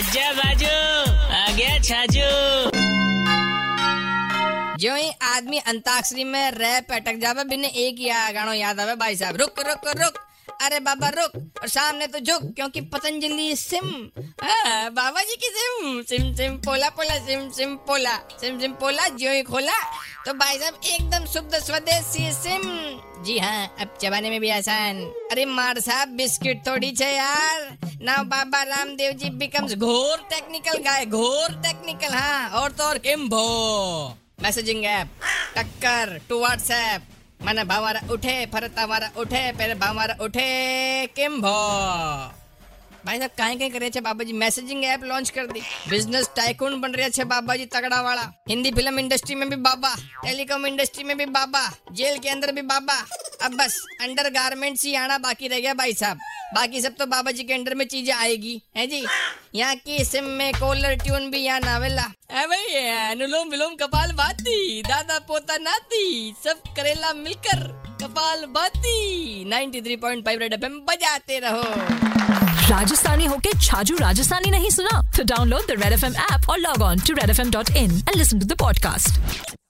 आजा बाजू आ गया छाजू। जो ही आदमी अंताक्षरी में रह पटक जावे बिना एक ही गानो याद आवे, भाई साहब। रुक रुक रुक। अरे बाबा रुक। और सामने तो झुक क्योंकि पतंजलि सिम। आ, बाबा जी की सिम। सिम सिम पोला पोला सिम सिम पोला। सिम सिम पोला जो ही खोला। तो भाई साहब एकदम शुद्ध स्वदेशी सिम। जी हाँ अब चबाने में भी आसान। अरे मार साहब बिस्किट थोड़ी छे यार। नाउ बाबा रामदेव जी बिकम्स घोर टेक्निकल गाय घोर टेक्निकल हाँ और तो और किम्भो मैसेजिंग ऐप टक्कर टू व्हाट्सएप मन भावार उठे, फरत उठे फिर भावार उठे, किम भो? भाई साहब, कहीं कहीं कर रहे बाबा जी? मैसेजिंग ऐप लॉन्च कर दी। बिज़नेस टाइकून बन रहे छे बाबा जी तगड़ा वाला। हिंदी फ़िल्म इंडस्ट्री में भी बाबा टेलीकॉम इंडस्ट्री में भी बाबा, जेल के अंदर भी बाबा। अब बस अंडर गारमेंट ही आना बाकी रह गया भाई साहब। बाकी सब तो बाबा जी के अंडर में चीज़ें आएगी है जी? यहाँ की सिम में कॉलर ट्यून भी यहाँ नावेला। है भाई अनुलोम विलोम कपाल भाती दादा पोता नाती सब करेला मिलकर कपाल भाती। 93.5 रेड एफएम बजाते रहो। राजस्थानी होके छाजू राजस्थानी नहीं सुना? तो download the Red F M app और log on to Red F M dot in and listen to the podcast